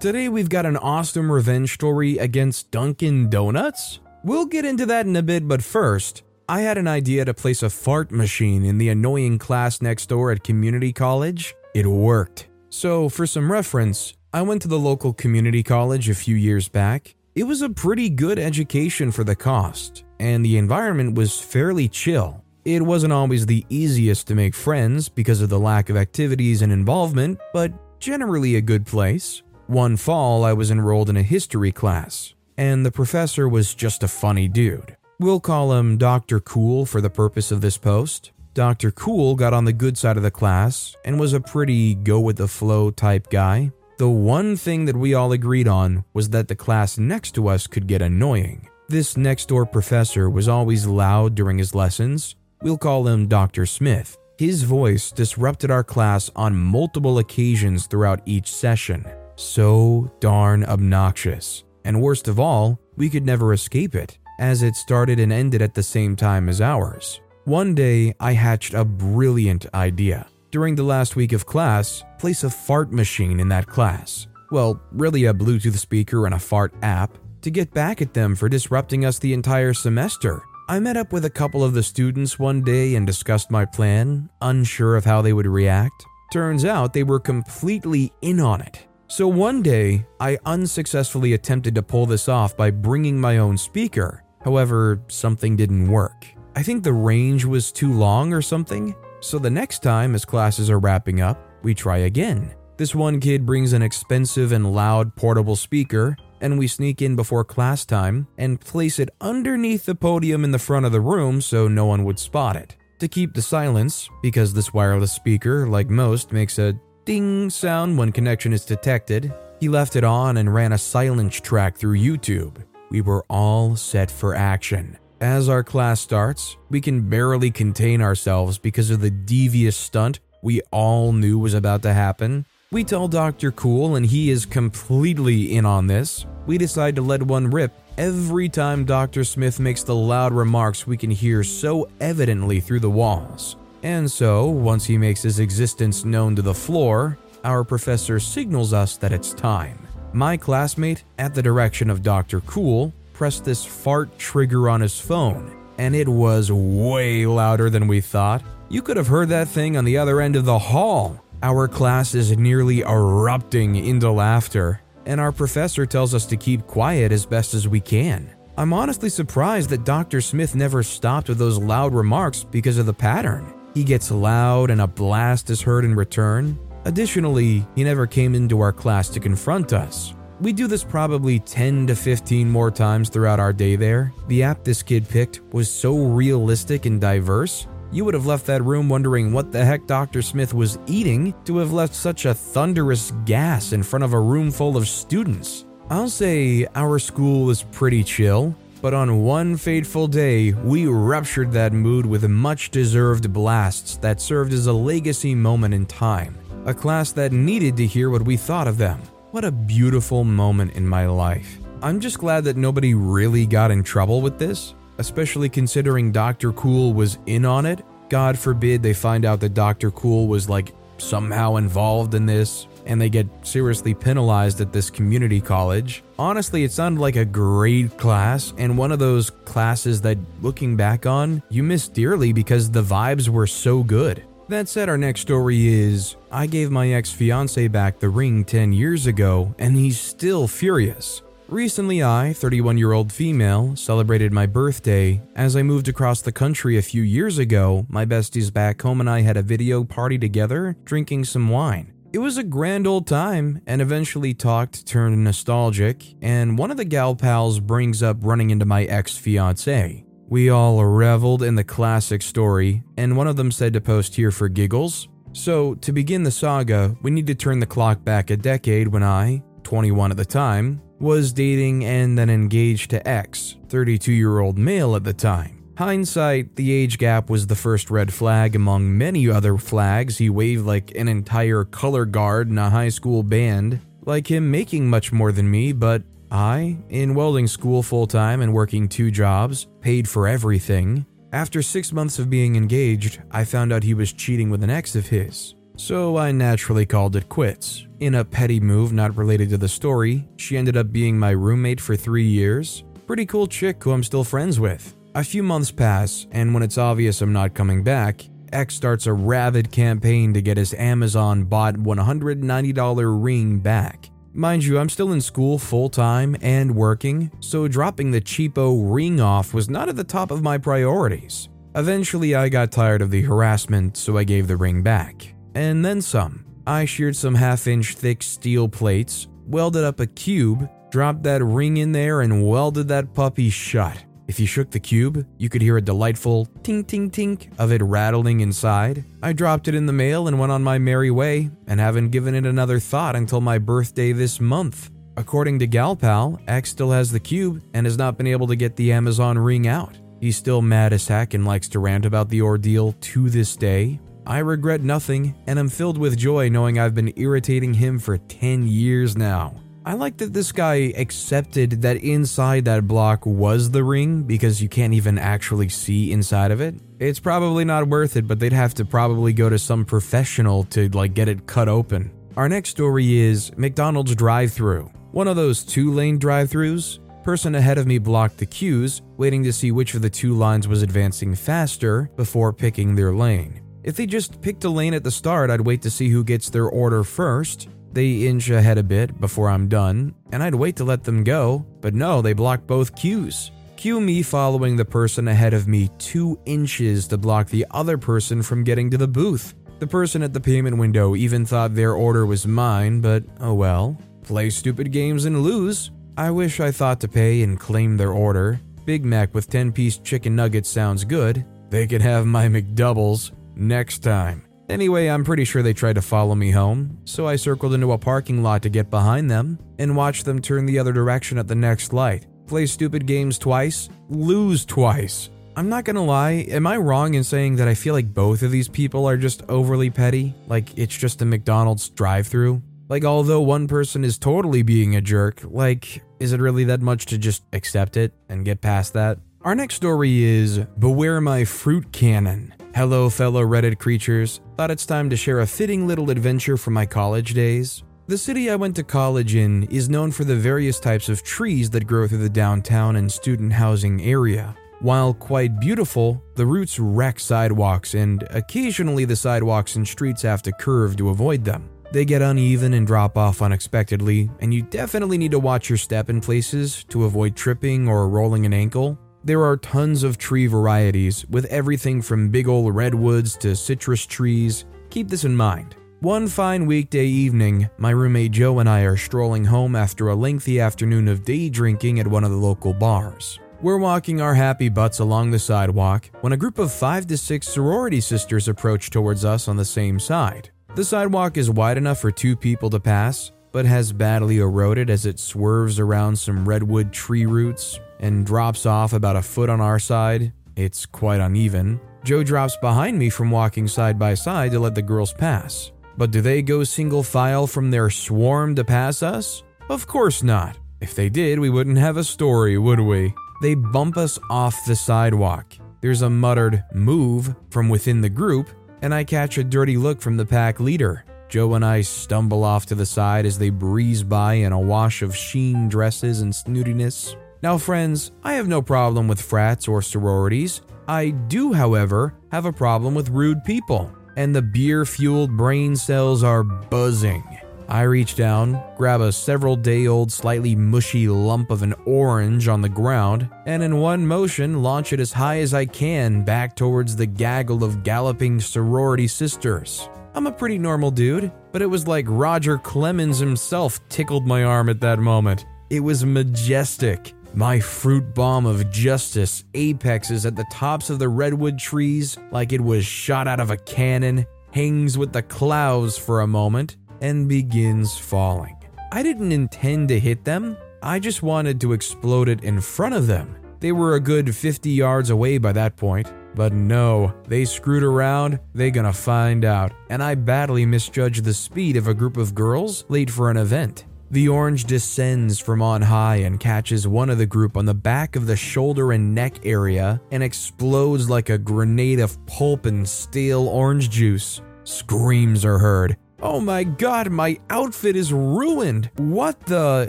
Today we've got an awesome revenge story against Dunkin' Donuts. We'll get into that in a bit, but first, I had an idea to place a fart machine in the annoying class next door at community college. It worked. So, for some reference, I went to the local community college a few years back. It was a pretty good education for the cost, and the environment was fairly chill. It wasn't always the easiest to make friends because of the lack of activities and involvement, but generally a good place. One fall, I was enrolled in a history class, and the professor was just a funny dude. We'll call him Dr. Cool for the purpose of this post. Dr. Cool got on the good side of the class and was a pretty go with the flow type guy. The one thing that we all agreed on was that the class next to us could get annoying. This next door professor was always loud during his lessons. We'll call him Dr. Smith. His voice disrupted our class on multiple occasions throughout each session. So darn obnoxious. And worst of all, we could never escape it, as it started and ended at the same time as ours. One day, I hatched a brilliant idea. During the last week of class, place a fart machine in that class. Well, really a Bluetooth speaker and a fart app to get back at them for disrupting us the entire semester. I met up with a couple of the students one day and discussed my plan, unsure of how they would react. Turns out they were completely in on it. So one day, I unsuccessfully attempted to pull this off by bringing my own speaker. However, something didn't work. I think the range was too long or something. So the next time, as classes are wrapping up, we try again. This one kid brings an expensive and loud portable speaker, and we sneak in before class time and place it underneath the podium in the front of the room so no one would spot it. To keep the silence, because this wireless speaker, like most, makes a ding sound when connection is detected. He left it on and ran a silence track through YouTube. We were all set for action. As our class starts, we can barely contain ourselves because of the devious stunt we all knew was about to happen. We tell Dr. Cool, and he is completely in on this. We decide to let one rip every time Dr. Smith makes the loud remarks we can hear so evidently through the walls. And so, once he makes his existence known to the floor, our professor signals us that it's time. My classmate, at the direction of Dr. Cool, pressed this fart trigger on his phone, and it was way louder than we thought. You could have heard that thing on the other end of the hall. Our class is nearly erupting into laughter, and our professor tells us to keep quiet as best as we can. I'm honestly surprised that Dr. Smith never stopped with those loud remarks because of the pattern. He gets loud and a blast is heard in return. Additionally, he never came into our class to confront us. We do this probably 10 to 15 more times throughout our day there. The app this kid picked was so realistic and diverse, you would have left that room wondering what the heck Dr. Smith was eating to have left such a thunderous gas in front of a room full of students. I'll say our school was pretty chill, but on one fateful day, we ruptured that mood with much deserved blasts that served as a legacy moment in time. A class that needed to hear what we thought of them. What a beautiful moment in my life. I'm just glad that nobody really got in trouble with this, especially considering Dr. Cool was in on it. God forbid they find out that Dr. Cool was like somehow involved in this and they get seriously penalized at this community college. Honestly, it sounded like a great class and one of those classes that, looking back on, you miss dearly because the vibes were so good. That said, our next story is I gave my ex fiance back the ring 10 years ago and he's still furious. Recently, I, 31 year old female, celebrated my birthday. As I moved across the country a few years ago, my besties back home and I had a video party together, drinking some wine. It was a grand old time, and eventually talked turned nostalgic, and one of the gal pals brings up running into my ex fiance. We all reveled in the classic story, and one of them said to post here for giggles. So, to begin the saga, we need to turn the clock back a decade when I, 21 at the time, was dating and then engaged to X, 32 year old male at the time. Hindsight, the age gap was the first red flag among many other flags he waved like an entire color guard in a high school band, like him making much more than me, but I, in welding school full time and working two jobs, paid for everything. After six months of being engaged, I found out he was cheating with an ex of his. So I naturally called it quits. In a petty move not related to the story, she ended up being my roommate for three years. Pretty cool chick who I'm still friends with. A few months pass, and when it's obvious I'm not coming back, X starts a rabid campaign to get his Amazon bought $190 ring back. Mind you, I'm still in school full time and working, so dropping the cheapo ring off was not at the top of my priorities. Eventually, I got tired of the harassment, so I gave the ring back and then some. I sheared some half inch thick steel plates, welded up a cube, dropped that ring in there, and welded that puppy shut. If you shook the cube, you could hear a delightful tink tink tink of it rattling inside. I dropped it in the mail and went on my merry way, and haven't given it another thought until my birthday this month. According to Galpal, X still has the cube and has not been able to get the Amazon ring out. He's still mad as heck and likes to rant about the ordeal to this day. I regret nothing and am filled with joy knowing I've been irritating him for 10 years now. I like that this guy accepted that inside that block was the ring because you can't even actually see inside of it. It's probably not worth it, but they'd have to probably go to some professional to like get it cut open. Our next story is McDonald's drive-through. One of those two-lane drive-throughs. Person ahead of me blocked the queues, waiting to see which of the two lines was advancing faster before picking their lane. If they just picked a lane at the start, I'd wait to see who gets their order first. They inch ahead a bit before I'm done, and I'd wait to let them go, but no, they block both queues. Cue me following the person ahead of me two inches to block the other person from getting to the booth. The person at the payment window even thought their order was mine, but oh well. Play stupid games and lose. I wish I thought to pay and claim their order. Big Mac with 10 piece chicken nuggets sounds good. They could have my McDoubles next time. Anyway, I'm pretty sure they tried to follow me home, so I circled into a parking lot to get behind them and watched them turn the other direction at the next light. Play stupid games twice, lose twice. I'm not gonna lie, am I wrong in saying that I feel like both of these people are just overly petty? Like it's just a McDonald's drive through? Like, although one person is totally being a jerk, like, is it really that much to just accept it and get past that? Our next story is Beware My Fruit Cannon. Hello, fellow Reddit creatures. Thought it's time to share a fitting little adventure from my college days. The city I went to college in is known for the various types of trees that grow through the downtown and student housing area. While quite beautiful, the roots wreck sidewalks, and occasionally the sidewalks and streets have to curve to avoid them. They get uneven and drop off unexpectedly, and you definitely need to watch your step in places to avoid tripping or rolling an ankle. There are tons of tree varieties, with everything from big old redwoods to citrus trees. Keep this in mind. One fine weekday evening, my roommate Joe and I are strolling home after a lengthy afternoon of day drinking at one of the local bars. We're walking our happy butts along the sidewalk when a group of five to six sorority sisters approach towards us on the same side. The sidewalk is wide enough for two people to pass, but has badly eroded as it swerves around some redwood tree roots and drops off about a foot on our side. It's quite uneven. Joe drops behind me from walking side by side to let the girls pass. But do they go single file from their swarm to pass us? Of course not. If they did, we wouldn't have a story, would we? They bump us off the sidewalk. There's a muttered move from within the group, and I catch a dirty look from the pack leader. Joe and I stumble off to the side as they breeze by in a wash of sheen dresses and snootiness. Now, friends, I have no problem with frats or sororities. I do, however, have a problem with rude people, and the beer fueled brain cells are buzzing. I reach down, grab a several day old, slightly mushy lump of an orange on the ground, and in one motion launch it as high as I can back towards the gaggle of galloping sorority sisters. I'm a pretty normal dude, but it was like Roger Clemens himself tickled my arm at that moment. It was majestic. My fruit bomb of justice apexes at the tops of the redwood trees like it was shot out of a cannon, hangs with the clouds for a moment, and begins falling. I didn't intend to hit them, I just wanted to explode it in front of them. They were a good 50 yards away by that point. But no, they screwed around, they gonna find out. And I badly misjudged the speed of a group of girls late for an event. The orange descends from on high and catches one of the group on the back of the shoulder and neck area and explodes like a grenade of pulp and stale orange juice. Screams are heard. Oh my god, my outfit is ruined! What the?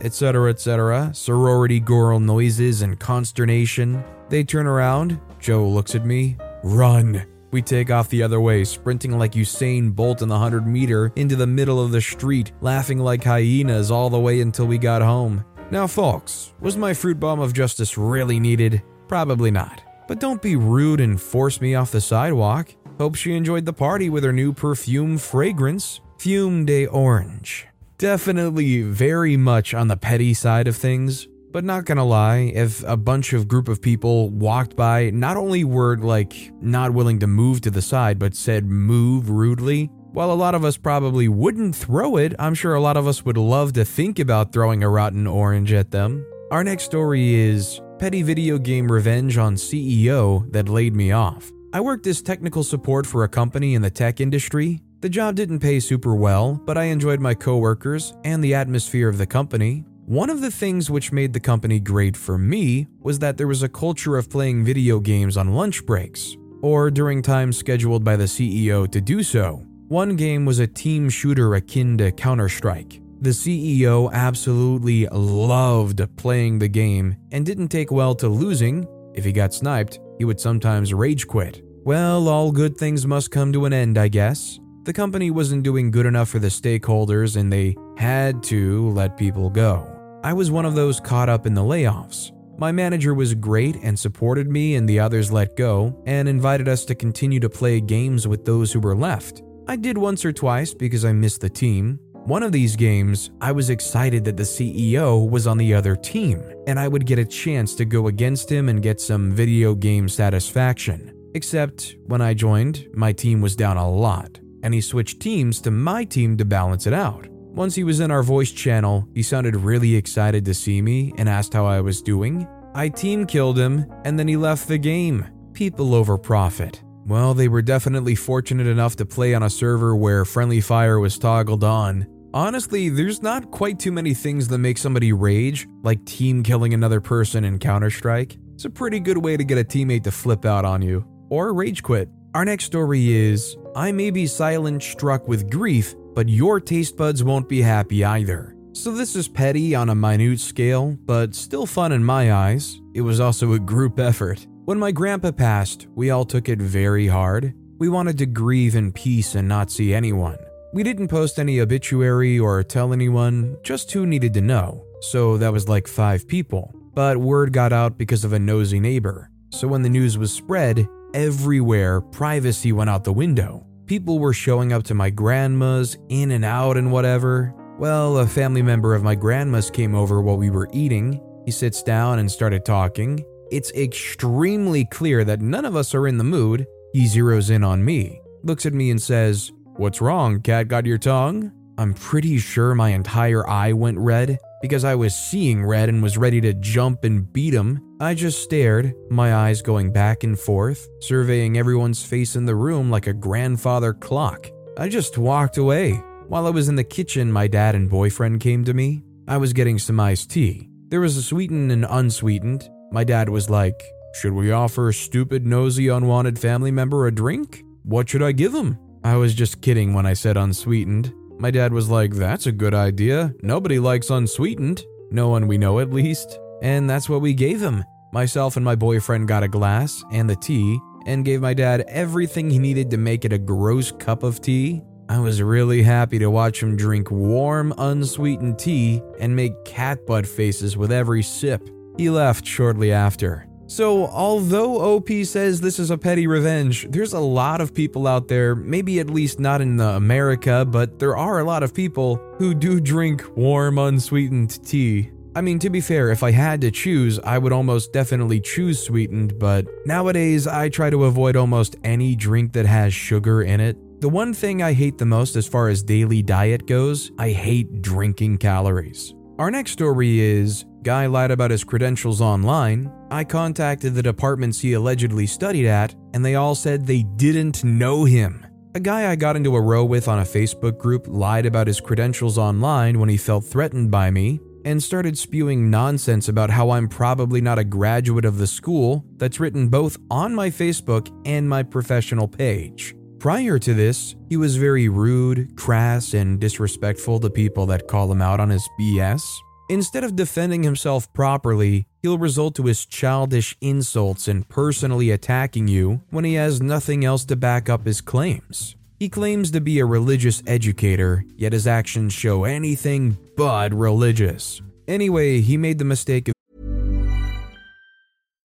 etc. etc. Sorority girl noises and consternation. They turn around. Joe looks at me. Run! We take off the other way, sprinting like Usain Bolt in the 100 meter into the middle of the street, laughing like hyenas all the way until we got home. Now, folks, was my fruit bomb of justice really needed? Probably not. But don't be rude and force me off the sidewalk. Hope she enjoyed the party with her new perfume fragrance, Fume de Orange. Definitely very much on the petty side of things, but not gonna lie, if a bunch of group of people walked by, not only were like not willing to move to the side, but said move rudely, while a lot of us probably wouldn't throw it, I'm sure a lot of us would love to think about throwing a rotten orange at them. Our next story is Petty Video Game Revenge on CEO that laid me off. I worked as technical support for a company in the tech industry. The job didn't pay super well, but I enjoyed my coworkers and the atmosphere of the company. One of the things which made the company great for me was that there was a culture of playing video games on lunch breaks, or during times scheduled by the CEO to do so. One game was a team shooter akin to Counter Strike. The CEO absolutely loved playing the game and didn't take well to losing. If he got sniped, he would sometimes rage quit. Well, all good things must come to an end, I guess. The company wasn't doing good enough for the stakeholders and they had to let people go. I was one of those caught up in the layoffs. My manager was great and supported me and the others let go and invited us to continue to play games with those who were left. I did once or twice because I missed the team. One of these games, I was excited that the CEO was on the other team and I would get a chance to go against him and get some video game satisfaction. Except when I joined, my team was down a lot and he switched teams to my team to balance it out. Once he was in our voice channel, he sounded really excited to see me and asked how I was doing. I team killed him, and then he left the game. People over profit. Well, they were definitely fortunate enough to play on a server where friendly fire was toggled on. Honestly, there's not quite too many things that make somebody rage, like team killing another person in Counter Strike. It's a pretty good way to get a teammate to flip out on you, or rage quit. Our next story is I may be silent struck with grief, but your taste buds won't be happy either. So, this is petty on a minute scale, but still fun in my eyes. It was also a group effort. When my grandpa passed, we all took it very hard. We wanted to grieve in peace and not see anyone. We didn't post any obituary or tell anyone, just who needed to know. So that was like five people. But word got out because of a nosy neighbor. So when the news was spread, everywhere privacy went out the window. People were showing up to my grandma's, in and out and whatever. Well, a family member of my grandma's came over while we were eating. He sits down and started talking. It's extremely clear that none of us are in the mood. He zeroes in on me, looks at me and says, What's wrong? Cat got your tongue? I'm pretty sure my entire eye went red because I was seeing red and was ready to jump and beat him. I just stared, my eyes going back and forth, surveying everyone's face in the room like a grandfather clock. I just walked away. While I was in the kitchen, my dad and boyfriend came to me. I was getting some iced tea. There was a sweetened and unsweetened. My dad was like, Should we offer a stupid, nosy, unwanted family member a drink? What should I give him? I was just kidding when I said unsweetened. My dad was like, That's a good idea. Nobody likes unsweetened. No one we know, at least. And that's what we gave him. Myself and my boyfriend got a glass and the tea and gave my dad everything he needed to make it a gross cup of tea. I was really happy to watch him drink warm, unsweetened tea and make cat butt faces with every sip. He left shortly after. So, although OP says this is a petty revenge, there's a lot of people out there, maybe at least not in America, but there are a lot of people who do drink warm, unsweetened tea. I mean, to be fair, if I had to choose, I would almost definitely choose sweetened, but nowadays I try to avoid almost any drink that has sugar in it. The one thing I hate the most as far as daily diet goes, I hate drinking calories. Our next story is Guy lied about his credentials online. I contacted the departments he allegedly studied at, and they all said they didn't know him. A guy I got into a row with on a Facebook group lied about his credentials online when he felt threatened by me, and started spewing nonsense about how I'm probably not a graduate of the school that's written both on my Facebook and my professional page. Prior to this, he was very rude, crass, and disrespectful to people that call him out on his BS. Instead of defending himself properly, he'll resort to his childish insults and personally attacking you when he has nothing else to back up his claims. He claims to be a religious educator, yet his actions show anything but religious. Anyway, he made the mistake of.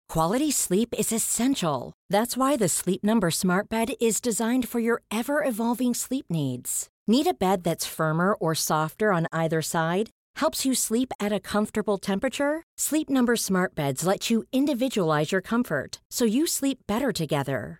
Quality sleep is essential. That's why the Sleep Number Smart Bed is designed for your ever evolving sleep needs. Need a bed that's firmer or softer on either side? Helps you sleep at a comfortable temperature? Sleep Number Smart Beds let you individualize your comfort so you sleep better together.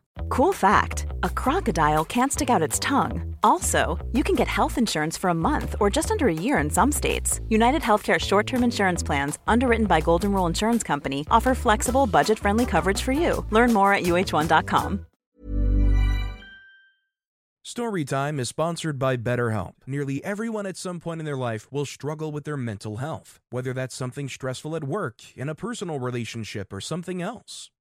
Cool fact a crocodile can't stick out its tongue. Also, you can get health insurance for a month or just under a year in some states. United Healthcare short term insurance plans, underwritten by Golden Rule Insurance Company, offer flexible, budget friendly coverage for you. Learn more at uh1.com. Storytime is sponsored by BetterHelp. Nearly everyone at some point in their life will struggle with their mental health, whether that's something stressful at work, in a personal relationship, or something else.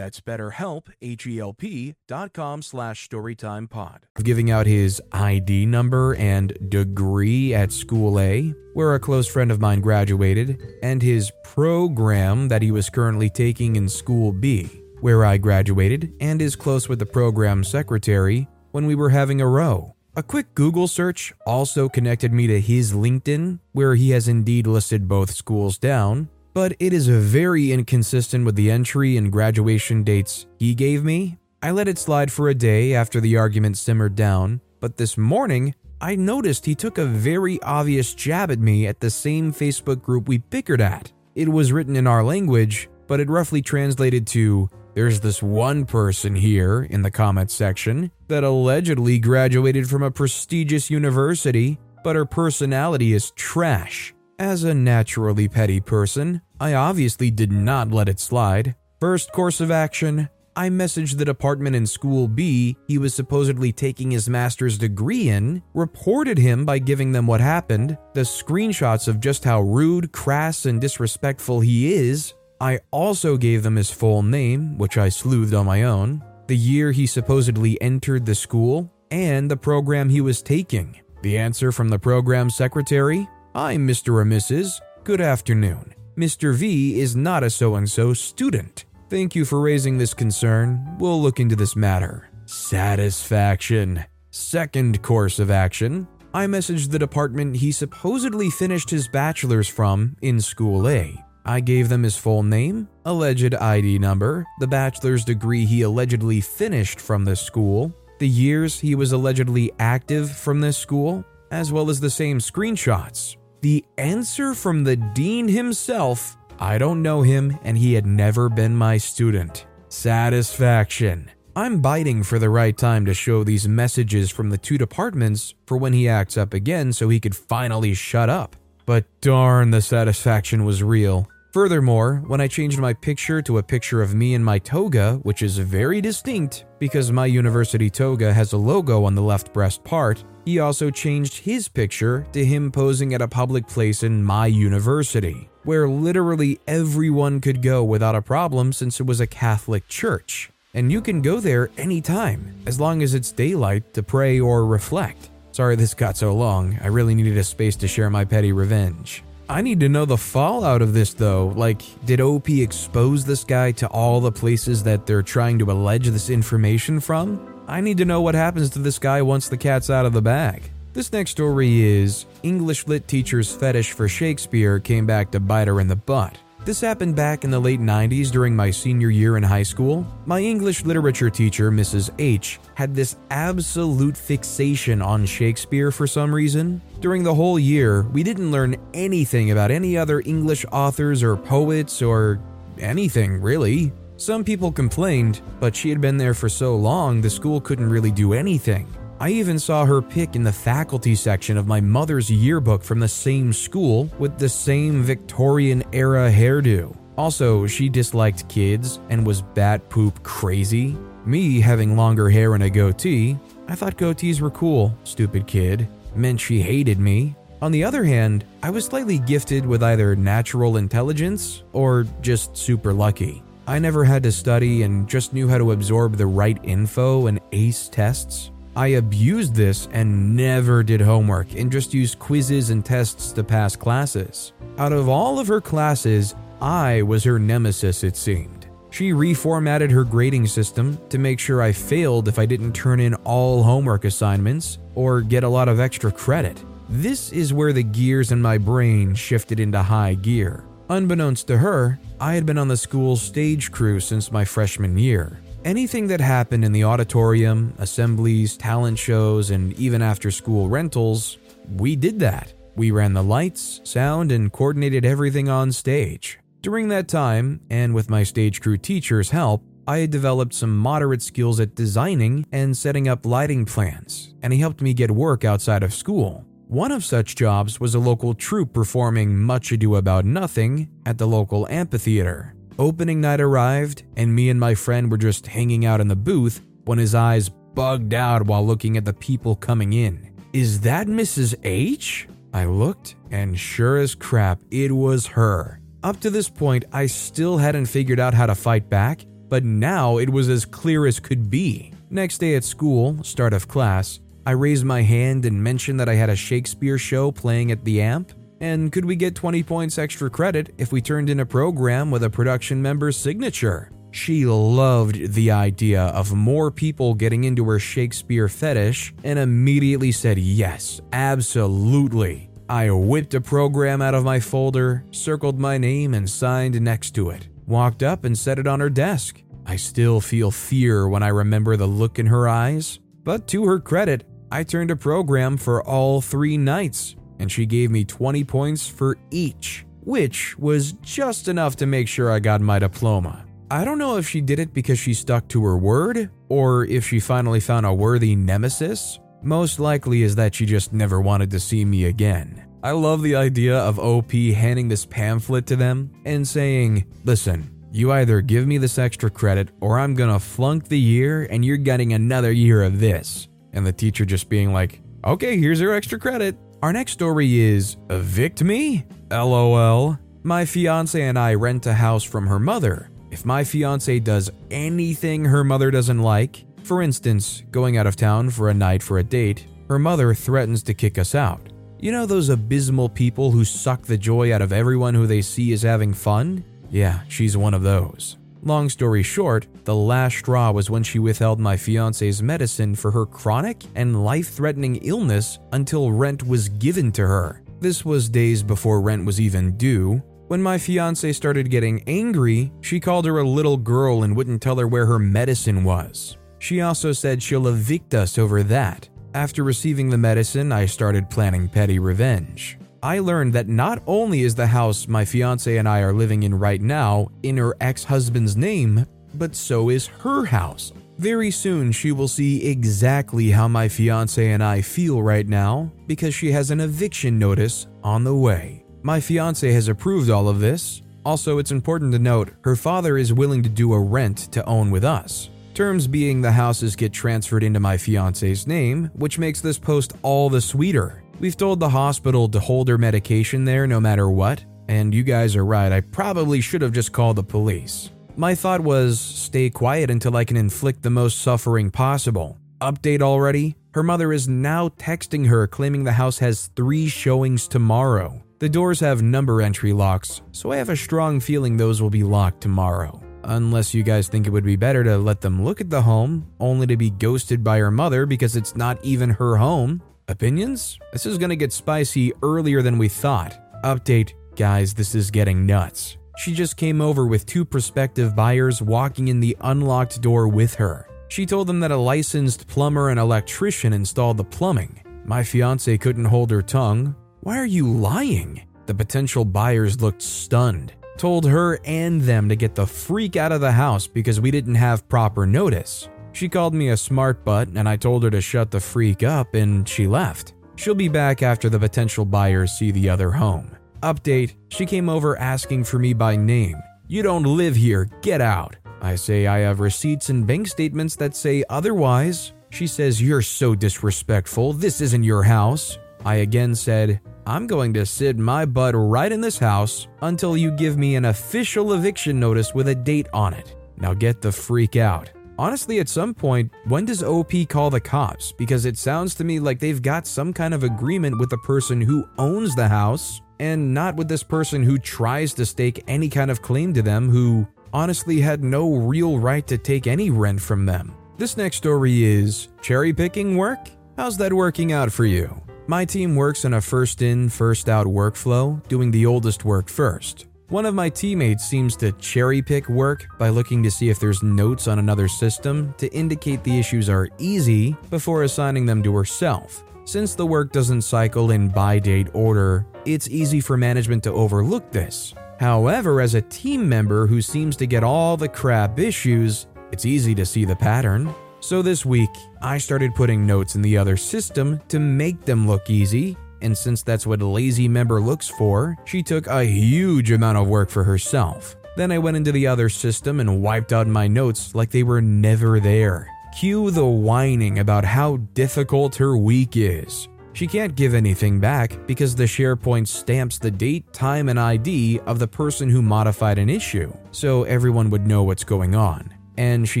That's betterhelp, H-E-L-P dot com slash storytimepod. Giving out his ID number and degree at School A, where a close friend of mine graduated, and his program that he was currently taking in School B, where I graduated, and is close with the program secretary when we were having a row. A quick Google search also connected me to his LinkedIn, where he has indeed listed both schools down, but it is very inconsistent with the entry and graduation dates he gave me. I let it slide for a day after the argument simmered down, but this morning, I noticed he took a very obvious jab at me at the same Facebook group we bickered at. It was written in our language, but it roughly translated to There's this one person here in the comments section that allegedly graduated from a prestigious university, but her personality is trash. As a naturally petty person, I obviously did not let it slide. First course of action, I messaged the department in School B he was supposedly taking his master's degree in, reported him by giving them what happened, the screenshots of just how rude, crass, and disrespectful he is. I also gave them his full name, which I sleuthed on my own, the year he supposedly entered the school, and the program he was taking. The answer from the program secretary I'm Mr. or Mrs. Good afternoon. Mr. V is not a so and so student. Thank you for raising this concern. We'll look into this matter. Satisfaction. Second course of action. I messaged the department he supposedly finished his bachelor's from in School A. I gave them his full name, alleged ID number, the bachelor's degree he allegedly finished from this school, the years he was allegedly active from this school, as well as the same screenshots. The answer from the dean himself I don't know him and he had never been my student. Satisfaction. I'm biting for the right time to show these messages from the two departments for when he acts up again so he could finally shut up. But darn, the satisfaction was real. Furthermore, when I changed my picture to a picture of me in my toga, which is very distinct because my university toga has a logo on the left breast part, he also changed his picture to him posing at a public place in my university, where literally everyone could go without a problem since it was a Catholic church. And you can go there anytime, as long as it's daylight to pray or reflect. Sorry this got so long, I really needed a space to share my petty revenge. I need to know the fallout of this though. Like, did OP expose this guy to all the places that they're trying to allege this information from? I need to know what happens to this guy once the cat's out of the bag. This next story is English lit teacher's fetish for Shakespeare came back to bite her in the butt. This happened back in the late 90s during my senior year in high school. My English literature teacher, Mrs. H, had this absolute fixation on Shakespeare for some reason. During the whole year, we didn't learn anything about any other English authors or poets or anything, really. Some people complained, but she had been there for so long the school couldn't really do anything. I even saw her pick in the faculty section of my mother's yearbook from the same school with the same Victorian era hairdo. Also, she disliked kids and was bat poop crazy. Me having longer hair and a goatee, I thought goatees were cool, stupid kid. Meant she hated me. On the other hand, I was slightly gifted with either natural intelligence or just super lucky. I never had to study and just knew how to absorb the right info and ace tests. I abused this and never did homework and just used quizzes and tests to pass classes. Out of all of her classes, I was her nemesis, it seemed. She reformatted her grading system to make sure I failed if I didn't turn in all homework assignments or get a lot of extra credit. This is where the gears in my brain shifted into high gear. Unbeknownst to her, I had been on the school's stage crew since my freshman year. Anything that happened in the auditorium, assemblies, talent shows, and even after school rentals, we did that. We ran the lights, sound, and coordinated everything on stage. During that time, and with my stage crew teacher's help, I had developed some moderate skills at designing and setting up lighting plans, and he helped me get work outside of school. One of such jobs was a local troupe performing Much Ado About Nothing at the local amphitheater. Opening night arrived, and me and my friend were just hanging out in the booth when his eyes bugged out while looking at the people coming in. Is that Mrs. H? I looked, and sure as crap, it was her. Up to this point, I still hadn't figured out how to fight back, but now it was as clear as could be. Next day at school, start of class, I raised my hand and mentioned that I had a Shakespeare show playing at the amp. And could we get 20 points extra credit if we turned in a program with a production member's signature? She loved the idea of more people getting into her Shakespeare fetish and immediately said yes, absolutely. I whipped a program out of my folder, circled my name, and signed next to it. Walked up and set it on her desk. I still feel fear when I remember the look in her eyes, but to her credit, I turned a program for all three nights and she gave me 20 points for each, which was just enough to make sure I got my diploma. I don't know if she did it because she stuck to her word, or if she finally found a worthy nemesis. Most likely is that she just never wanted to see me again. I love the idea of OP handing this pamphlet to them and saying, Listen, you either give me this extra credit or I'm gonna flunk the year and you're getting another year of this. And the teacher just being like, Okay, here's your extra credit. Our next story is Evict Me? LOL. My fiance and I rent a house from her mother. If my fiance does anything her mother doesn't like, for instance, going out of town for a night for a date, her mother threatens to kick us out. You know those abysmal people who suck the joy out of everyone who they see as having fun? Yeah, she's one of those. Long story short, the last straw was when she withheld my fiance's medicine for her chronic and life threatening illness until rent was given to her. This was days before rent was even due. When my fiance started getting angry, she called her a little girl and wouldn't tell her where her medicine was. She also said she'll evict us over that. After receiving the medicine, I started planning petty revenge. I learned that not only is the house my fiance and I are living in right now in her ex husband's name, but so is her house. Very soon, she will see exactly how my fiance and I feel right now because she has an eviction notice on the way. My fiance has approved all of this. Also, it's important to note her father is willing to do a rent to own with us. Terms being the houses get transferred into my fiance's name, which makes this post all the sweeter. We've told the hospital to hold her medication there no matter what, and you guys are right, I probably should have just called the police. My thought was stay quiet until I can inflict the most suffering possible. Update already? Her mother is now texting her claiming the house has three showings tomorrow. The doors have number entry locks, so I have a strong feeling those will be locked tomorrow. Unless you guys think it would be better to let them look at the home, only to be ghosted by her mother because it's not even her home. Opinions? This is gonna get spicy earlier than we thought. Update, guys, this is getting nuts. She just came over with two prospective buyers walking in the unlocked door with her. She told them that a licensed plumber and electrician installed the plumbing. My fiance couldn't hold her tongue, why are you lying? The potential buyers looked stunned, told her and them to get the freak out of the house because we didn't have proper notice. She called me a smart butt and I told her to shut the freak up and she left. She'll be back after the potential buyers see the other home. Update She came over asking for me by name. You don't live here, get out. I say I have receipts and bank statements that say otherwise. She says, You're so disrespectful, this isn't your house. I again said, I'm going to sit my butt right in this house until you give me an official eviction notice with a date on it. Now get the freak out. Honestly, at some point, when does OP call the cops? Because it sounds to me like they've got some kind of agreement with the person who owns the house and not with this person who tries to stake any kind of claim to them who honestly had no real right to take any rent from them. This next story is cherry picking work? How's that working out for you? My team works in a first in, first out workflow, doing the oldest work first. One of my teammates seems to cherry pick work by looking to see if there's notes on another system to indicate the issues are easy before assigning them to herself. Since the work doesn't cycle in by date order, it's easy for management to overlook this. However, as a team member who seems to get all the crap issues, it's easy to see the pattern. So this week, I started putting notes in the other system to make them look easy, and since that's what a lazy member looks for, she took a huge amount of work for herself. Then I went into the other system and wiped out my notes like they were never there. Cue the whining about how difficult her week is. She can't give anything back because the SharePoint stamps the date, time, and ID of the person who modified an issue, so everyone would know what's going on and she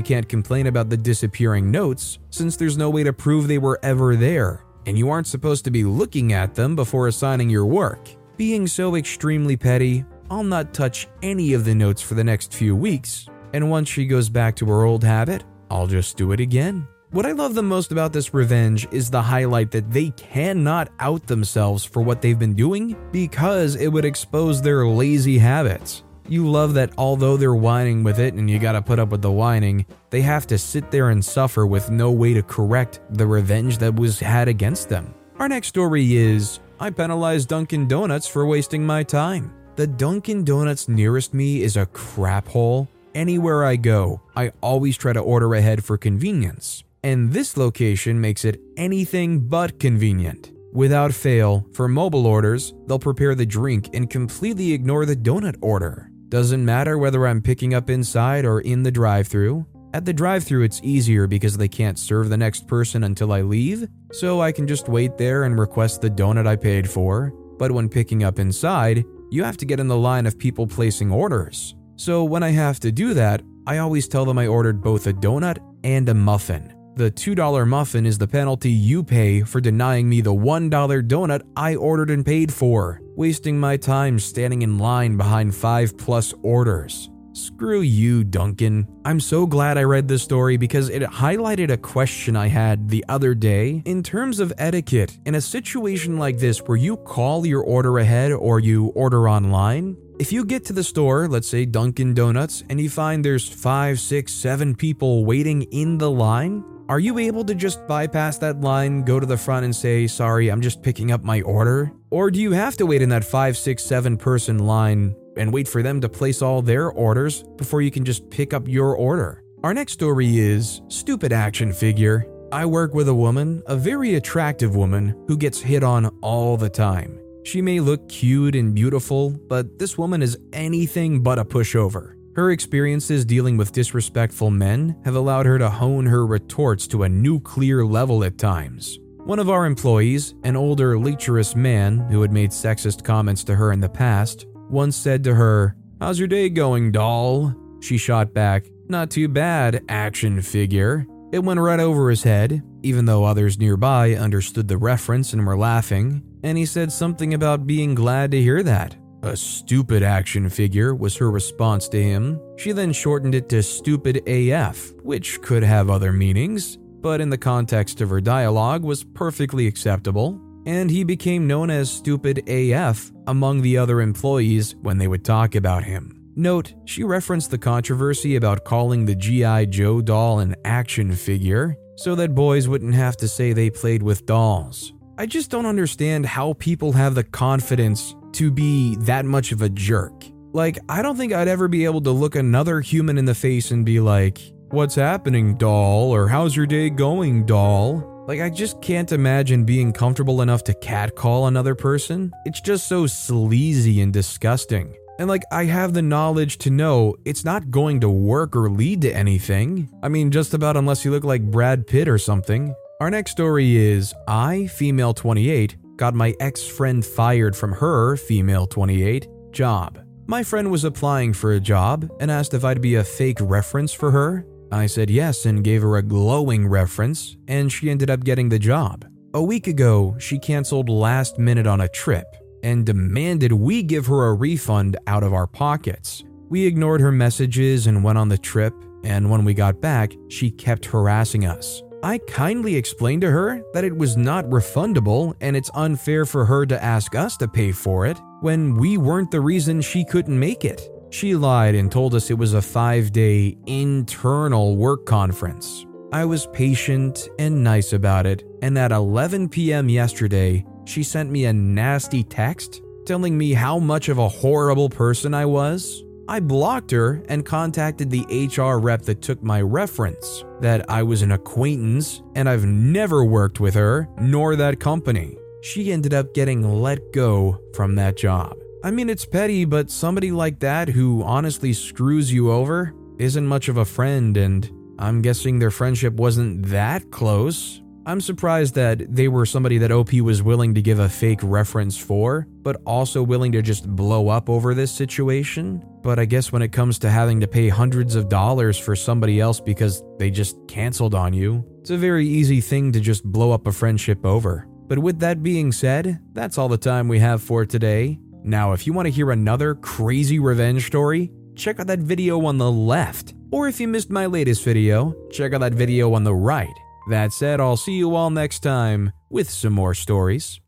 can't complain about the disappearing notes since there's no way to prove they were ever there, and you aren't supposed to be looking at them before assigning your work. Being so extremely petty, I'll not touch any of the notes for the next few weeks, and once she goes back to her old habit, I'll just do it again. What I love the most about this revenge is the highlight that they cannot out themselves for what they've been doing because it would expose their lazy habits. You love that although they're whining with it and you gotta put up with the whining, they have to sit there and suffer with no way to correct the revenge that was had against them. Our next story is I penalized Dunkin' Donuts for wasting my time. The Dunkin' Donuts nearest me is a crap hole. Anywhere I go, I always try to order ahead for convenience. And this location makes it anything but convenient. Without fail, for mobile orders, they'll prepare the drink and completely ignore the donut order. Doesn't matter whether I'm picking up inside or in the drive through. At the drive through, it's easier because they can't serve the next person until I leave, so I can just wait there and request the donut I paid for. But when picking up inside, you have to get in the line of people placing orders. So when I have to do that, I always tell them I ordered both a donut and a muffin. The $2 muffin is the penalty you pay for denying me the $1 donut I ordered and paid for, wasting my time standing in line behind 5 plus orders. Screw you, Dunkin'. I'm so glad I read this story because it highlighted a question I had the other day in terms of etiquette. In a situation like this where you call your order ahead or you order online, If you get to the store, let's say Dunkin' Donuts, and you find there's five, six, seven people waiting in the line, are you able to just bypass that line, go to the front, and say, Sorry, I'm just picking up my order? Or do you have to wait in that five, six, seven person line and wait for them to place all their orders before you can just pick up your order? Our next story is Stupid Action Figure. I work with a woman, a very attractive woman, who gets hit on all the time. She may look cute and beautiful, but this woman is anything but a pushover. Her experiences dealing with disrespectful men have allowed her to hone her retorts to a nuclear level at times. One of our employees, an older, lecherous man who had made sexist comments to her in the past, once said to her, How's your day going, doll? She shot back, Not too bad, action figure. It went right over his head, even though others nearby understood the reference and were laughing, and he said something about being glad to hear that. A stupid action figure was her response to him. She then shortened it to stupid AF, which could have other meanings, but in the context of her dialogue was perfectly acceptable, and he became known as stupid AF among the other employees when they would talk about him. Note, she referenced the controversy about calling the G.I. Joe doll an action figure so that boys wouldn't have to say they played with dolls. I just don't understand how people have the confidence to be that much of a jerk. Like, I don't think I'd ever be able to look another human in the face and be like, What's happening, doll? Or how's your day going, doll? Like, I just can't imagine being comfortable enough to catcall another person. It's just so sleazy and disgusting. And like, I have the knowledge to know it's not going to work or lead to anything. I mean, just about unless you look like Brad Pitt or something. Our next story is I, female 28, got my ex friend fired from her, female 28, job. My friend was applying for a job and asked if I'd be a fake reference for her. I said yes and gave her a glowing reference, and she ended up getting the job. A week ago, she canceled last minute on a trip and demanded we give her a refund out of our pockets. We ignored her messages and went on the trip, and when we got back, she kept harassing us. I kindly explained to her that it was not refundable and it's unfair for her to ask us to pay for it when we weren't the reason she couldn't make it. She lied and told us it was a five day internal work conference. I was patient and nice about it, and at 11 p.m. yesterday, she sent me a nasty text telling me how much of a horrible person I was. I blocked her and contacted the HR rep that took my reference, that I was an acquaintance and I've never worked with her nor that company. She ended up getting let go from that job. I mean, it's petty, but somebody like that who honestly screws you over isn't much of a friend, and I'm guessing their friendship wasn't that close. I'm surprised that they were somebody that OP was willing to give a fake reference for, but also willing to just blow up over this situation. But I guess when it comes to having to pay hundreds of dollars for somebody else because they just canceled on you, it's a very easy thing to just blow up a friendship over. But with that being said, that's all the time we have for today. Now, if you want to hear another crazy revenge story, check out that video on the left. Or if you missed my latest video, check out that video on the right. That said, I'll see you all next time with some more stories.